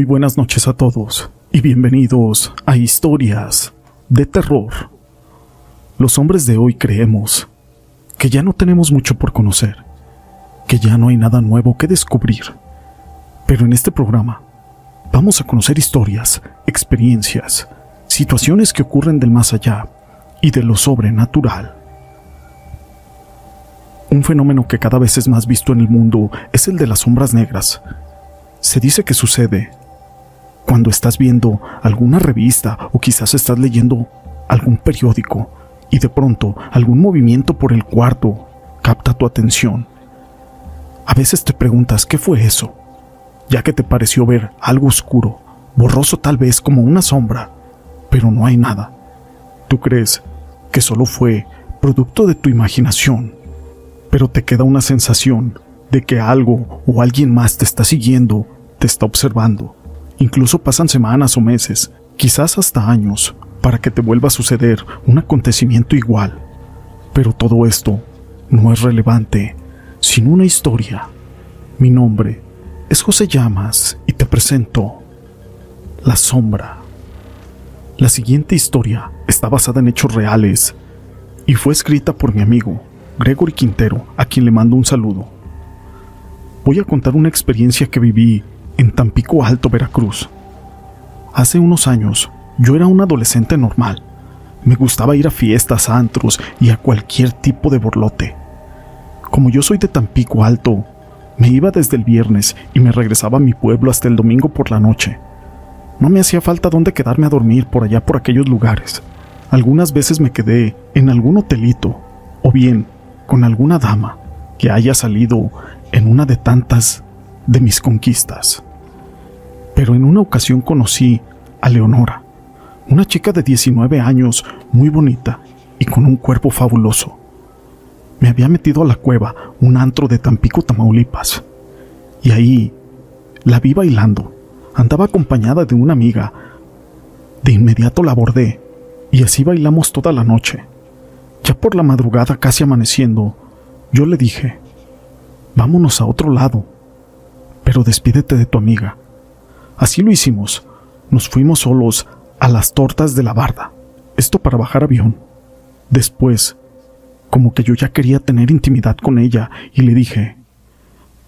Muy buenas noches a todos y bienvenidos a Historias de Terror. Los hombres de hoy creemos que ya no tenemos mucho por conocer, que ya no hay nada nuevo que descubrir. Pero en este programa vamos a conocer historias, experiencias, situaciones que ocurren del más allá y de lo sobrenatural. Un fenómeno que cada vez es más visto en el mundo es el de las sombras negras. Se dice que sucede cuando estás viendo alguna revista o quizás estás leyendo algún periódico y de pronto algún movimiento por el cuarto capta tu atención. A veces te preguntas qué fue eso, ya que te pareció ver algo oscuro, borroso tal vez como una sombra, pero no hay nada. Tú crees que solo fue producto de tu imaginación, pero te queda una sensación de que algo o alguien más te está siguiendo, te está observando. Incluso pasan semanas o meses, quizás hasta años, para que te vuelva a suceder un acontecimiento igual. Pero todo esto no es relevante sin una historia. Mi nombre es José Llamas y te presento La Sombra. La siguiente historia está basada en hechos reales y fue escrita por mi amigo Gregory Quintero, a quien le mando un saludo. Voy a contar una experiencia que viví en Tampico Alto, Veracruz. Hace unos años yo era un adolescente normal. Me gustaba ir a fiestas, antros y a cualquier tipo de borlote. Como yo soy de Tampico Alto, me iba desde el viernes y me regresaba a mi pueblo hasta el domingo por la noche. No me hacía falta dónde quedarme a dormir por allá por aquellos lugares. Algunas veces me quedé en algún hotelito o bien con alguna dama que haya salido en una de tantas de mis conquistas. Pero en una ocasión conocí a Leonora, una chica de 19 años, muy bonita y con un cuerpo fabuloso. Me había metido a la cueva, un antro de Tampico, Tamaulipas, y ahí la vi bailando. Andaba acompañada de una amiga. De inmediato la abordé, y así bailamos toda la noche. Ya por la madrugada, casi amaneciendo, yo le dije, vámonos a otro lado, pero despídete de tu amiga. Así lo hicimos. Nos fuimos solos a las tortas de la barda. Esto para bajar avión. Después, como que yo ya quería tener intimidad con ella y le dije,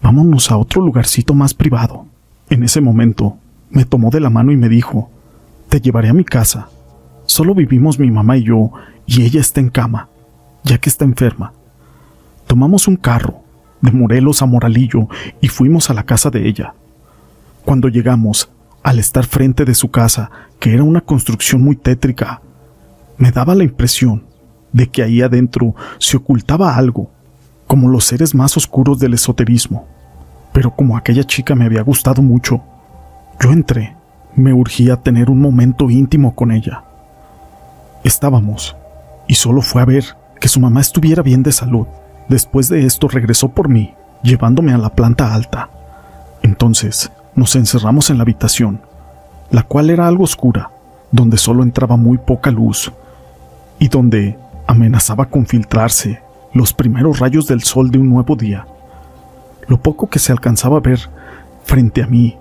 vámonos a otro lugarcito más privado. En ese momento, me tomó de la mano y me dijo, te llevaré a mi casa. Solo vivimos mi mamá y yo, y ella está en cama, ya que está enferma. Tomamos un carro, de Morelos a Moralillo, y fuimos a la casa de ella. Cuando llegamos, al estar frente de su casa, que era una construcción muy tétrica, me daba la impresión de que ahí adentro se ocultaba algo, como los seres más oscuros del esoterismo. Pero como aquella chica me había gustado mucho, yo entré, me urgía tener un momento íntimo con ella. Estábamos, y solo fue a ver que su mamá estuviera bien de salud. Después de esto regresó por mí, llevándome a la planta alta. Entonces nos encerramos en la habitación, la cual era algo oscura, donde solo entraba muy poca luz y donde amenazaba con filtrarse los primeros rayos del sol de un nuevo día. Lo poco que se alcanzaba a ver frente a mí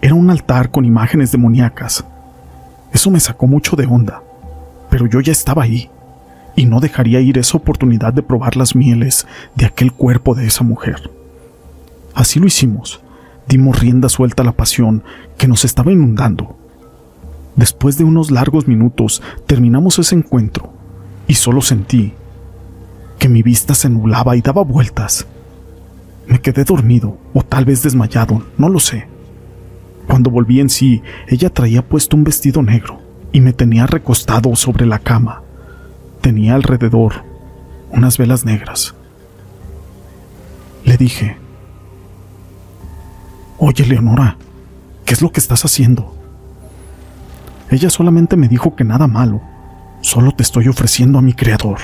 era un altar con imágenes demoníacas. Eso me sacó mucho de onda, pero yo ya estaba ahí y no dejaría ir esa oportunidad de probar las mieles de aquel cuerpo de esa mujer. Así lo hicimos, dimos rienda suelta a la pasión que nos estaba inundando. Después de unos largos minutos terminamos ese encuentro y solo sentí que mi vista se nublaba y daba vueltas. Me quedé dormido o tal vez desmayado, no lo sé. Cuando volví en sí, ella traía puesto un vestido negro y me tenía recostado sobre la cama. Tenía alrededor unas velas negras. Le dije, Oye, Leonora, ¿qué es lo que estás haciendo? Ella solamente me dijo que nada malo, solo te estoy ofreciendo a mi creador.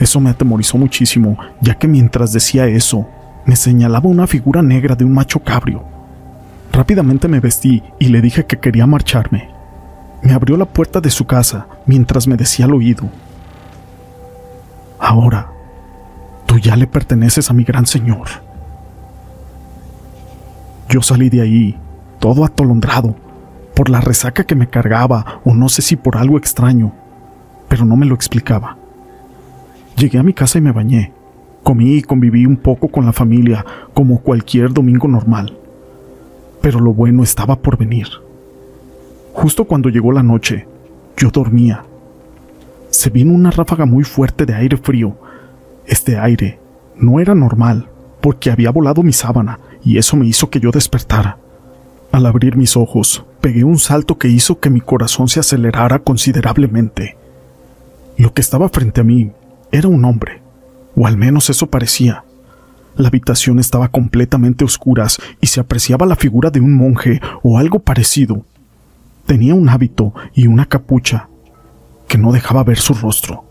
Eso me atemorizó muchísimo, ya que mientras decía eso, me señalaba una figura negra de un macho cabrio. Rápidamente me vestí y le dije que quería marcharme. Me abrió la puerta de su casa mientras me decía al oído. Ahora, tú ya le perteneces a mi gran señor. Yo salí de ahí todo atolondrado, por la resaca que me cargaba o no sé si por algo extraño, pero no me lo explicaba. Llegué a mi casa y me bañé. Comí y conviví un poco con la familia como cualquier domingo normal. Pero lo bueno estaba por venir. Justo cuando llegó la noche, yo dormía. Se vino una ráfaga muy fuerte de aire frío. Este aire no era normal, porque había volado mi sábana y eso me hizo que yo despertara. Al abrir mis ojos, pegué un salto que hizo que mi corazón se acelerara considerablemente. Lo que estaba frente a mí era un hombre, o al menos eso parecía. La habitación estaba completamente oscura y se apreciaba la figura de un monje o algo parecido. Tenía un hábito y una capucha que no dejaba ver su rostro.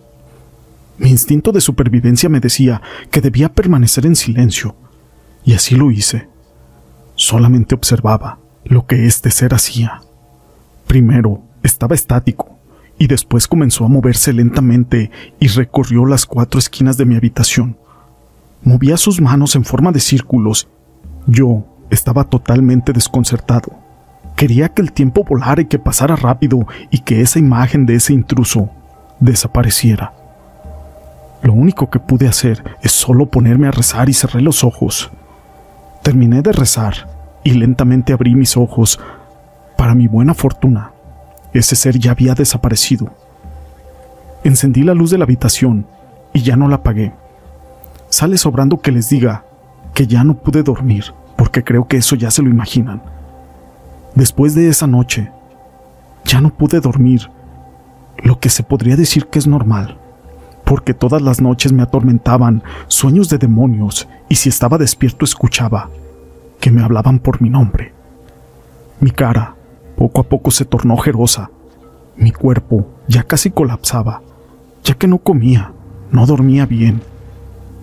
Mi instinto de supervivencia me decía que debía permanecer en silencio, y así lo hice. Solamente observaba lo que este ser hacía. Primero estaba estático, y después comenzó a moverse lentamente y recorrió las cuatro esquinas de mi habitación. Movía sus manos en forma de círculos. Yo estaba totalmente desconcertado. Quería que el tiempo volara y que pasara rápido y que esa imagen de ese intruso desapareciera. Lo único que pude hacer es solo ponerme a rezar y cerré los ojos. Terminé de rezar y lentamente abrí mis ojos. Para mi buena fortuna, ese ser ya había desaparecido. Encendí la luz de la habitación y ya no la apagué. Sale sobrando que les diga que ya no pude dormir, porque creo que eso ya se lo imaginan. Después de esa noche, ya no pude dormir, lo que se podría decir que es normal, porque todas las noches me atormentaban sueños de demonios y si estaba despierto escuchaba que me hablaban por mi nombre. Mi cara poco a poco se tornó jerosa. Mi cuerpo ya casi colapsaba, ya que no comía, no dormía bien.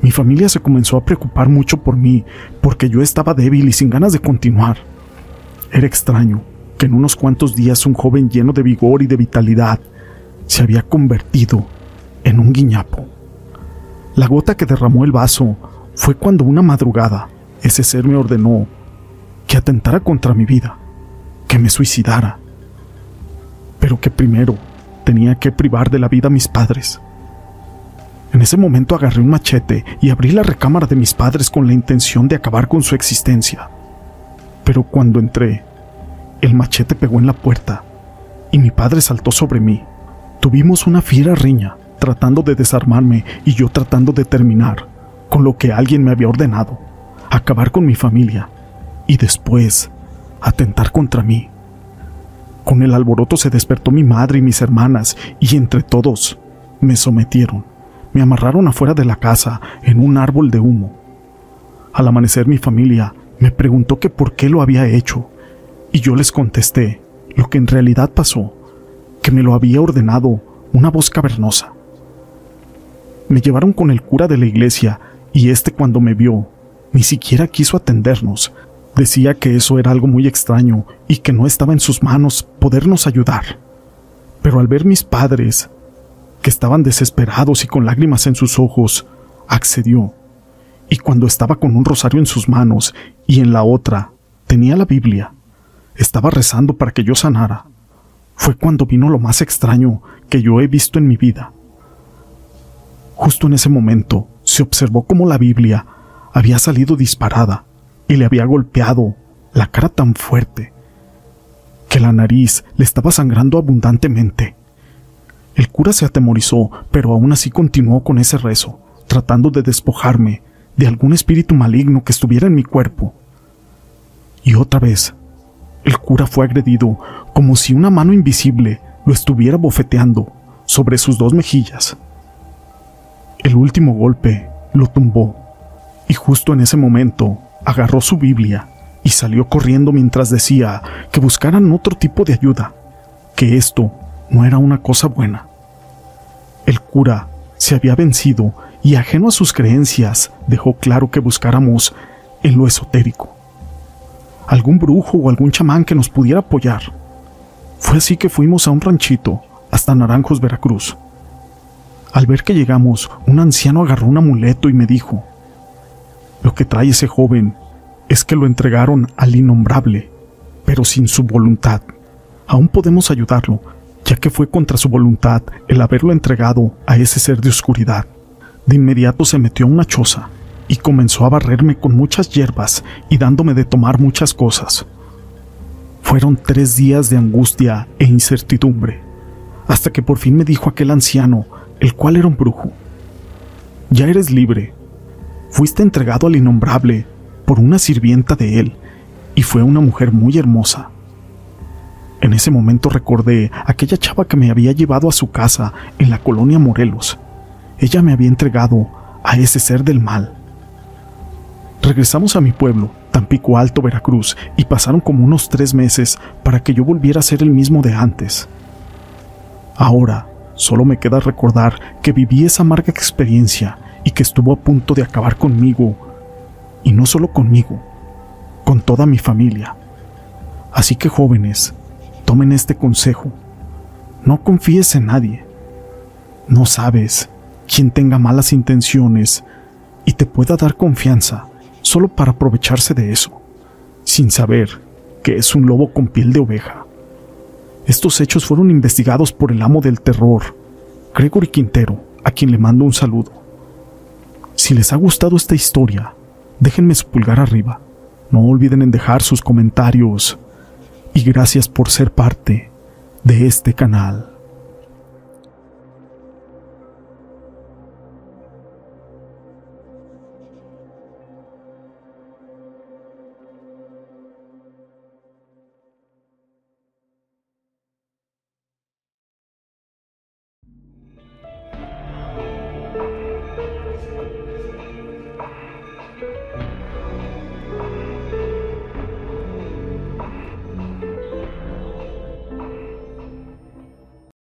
Mi familia se comenzó a preocupar mucho por mí, porque yo estaba débil y sin ganas de continuar. Era extraño que en unos cuantos días un joven lleno de vigor y de vitalidad se había convertido en un guiñapo. La gota que derramó el vaso fue cuando una madrugada ese ser me ordenó que atentara contra mi vida que me suicidara, pero que primero tenía que privar de la vida a mis padres. En ese momento agarré un machete y abrí la recámara de mis padres con la intención de acabar con su existencia. Pero cuando entré, el machete pegó en la puerta y mi padre saltó sobre mí. Tuvimos una fiera riña, tratando de desarmarme y yo tratando de terminar con lo que alguien me había ordenado, acabar con mi familia y después atentar contra mí. Con el alboroto se despertó mi madre y mis hermanas, y entre todos me sometieron. Me amarraron afuera de la casa, en un árbol de humo. Al amanecer mi familia me preguntó que por qué lo había hecho, y yo les contesté lo que en realidad pasó, que me lo había ordenado una voz cavernosa. Me llevaron con el cura de la iglesia, y este cuando me vio, ni siquiera quiso atendernos, Decía que eso era algo muy extraño y que no estaba en sus manos podernos ayudar. Pero al ver mis padres, que estaban desesperados y con lágrimas en sus ojos, accedió. Y cuando estaba con un rosario en sus manos y en la otra tenía la Biblia, estaba rezando para que yo sanara. Fue cuando vino lo más extraño que yo he visto en mi vida. Justo en ese momento se observó como la Biblia había salido disparada y le había golpeado la cara tan fuerte que la nariz le estaba sangrando abundantemente. El cura se atemorizó, pero aún así continuó con ese rezo, tratando de despojarme de algún espíritu maligno que estuviera en mi cuerpo. Y otra vez, el cura fue agredido como si una mano invisible lo estuviera bofeteando sobre sus dos mejillas. Último golpe lo tumbó, y justo en ese momento agarró su Biblia y salió corriendo mientras decía que buscaran otro tipo de ayuda, que esto no era una cosa buena. El cura se había vencido y ajeno a sus creencias dejó claro que buscáramos en lo esotérico. Algún brujo o algún chamán que nos pudiera apoyar. Fue así que fuimos a un ranchito hasta Naranjos, Veracruz. Al ver que llegamos, un anciano agarró un amuleto y me dijo, lo que trae ese joven es que lo entregaron al innombrable, pero sin su voluntad. Aún podemos ayudarlo, ya que fue contra su voluntad el haberlo entregado a ese ser de oscuridad. De inmediato se metió a una choza y comenzó a barrerme con muchas hierbas y dándome de tomar muchas cosas. Fueron tres días de angustia e incertidumbre, hasta que por fin me dijo aquel anciano, el cual era un brujo. Ya eres libre. Fuiste entregado al innombrable por una sirvienta de él, y fue una mujer muy hermosa. En ese momento recordé aquella chava que me había llevado a su casa en la colonia Morelos. Ella me había entregado a ese ser del mal. Regresamos a mi pueblo, Tampico Alto, Veracruz, y pasaron como unos tres meses para que yo volviera a ser el mismo de antes. Ahora, solo me queda recordar que viví esa amarga experiencia y que estuvo a punto de acabar conmigo, y no solo conmigo, con toda mi familia. Así que jóvenes, tomen este consejo. No confíes en nadie. No sabes quién tenga malas intenciones y te pueda dar confianza solo para aprovecharse de eso, sin saber que es un lobo con piel de oveja. Estos hechos fueron investigados por el amo del terror, Gregory Quintero, a quien le mando un saludo. Si les ha gustado esta historia, déjenme su pulgar arriba. No olviden en dejar sus comentarios y gracias por ser parte de este canal.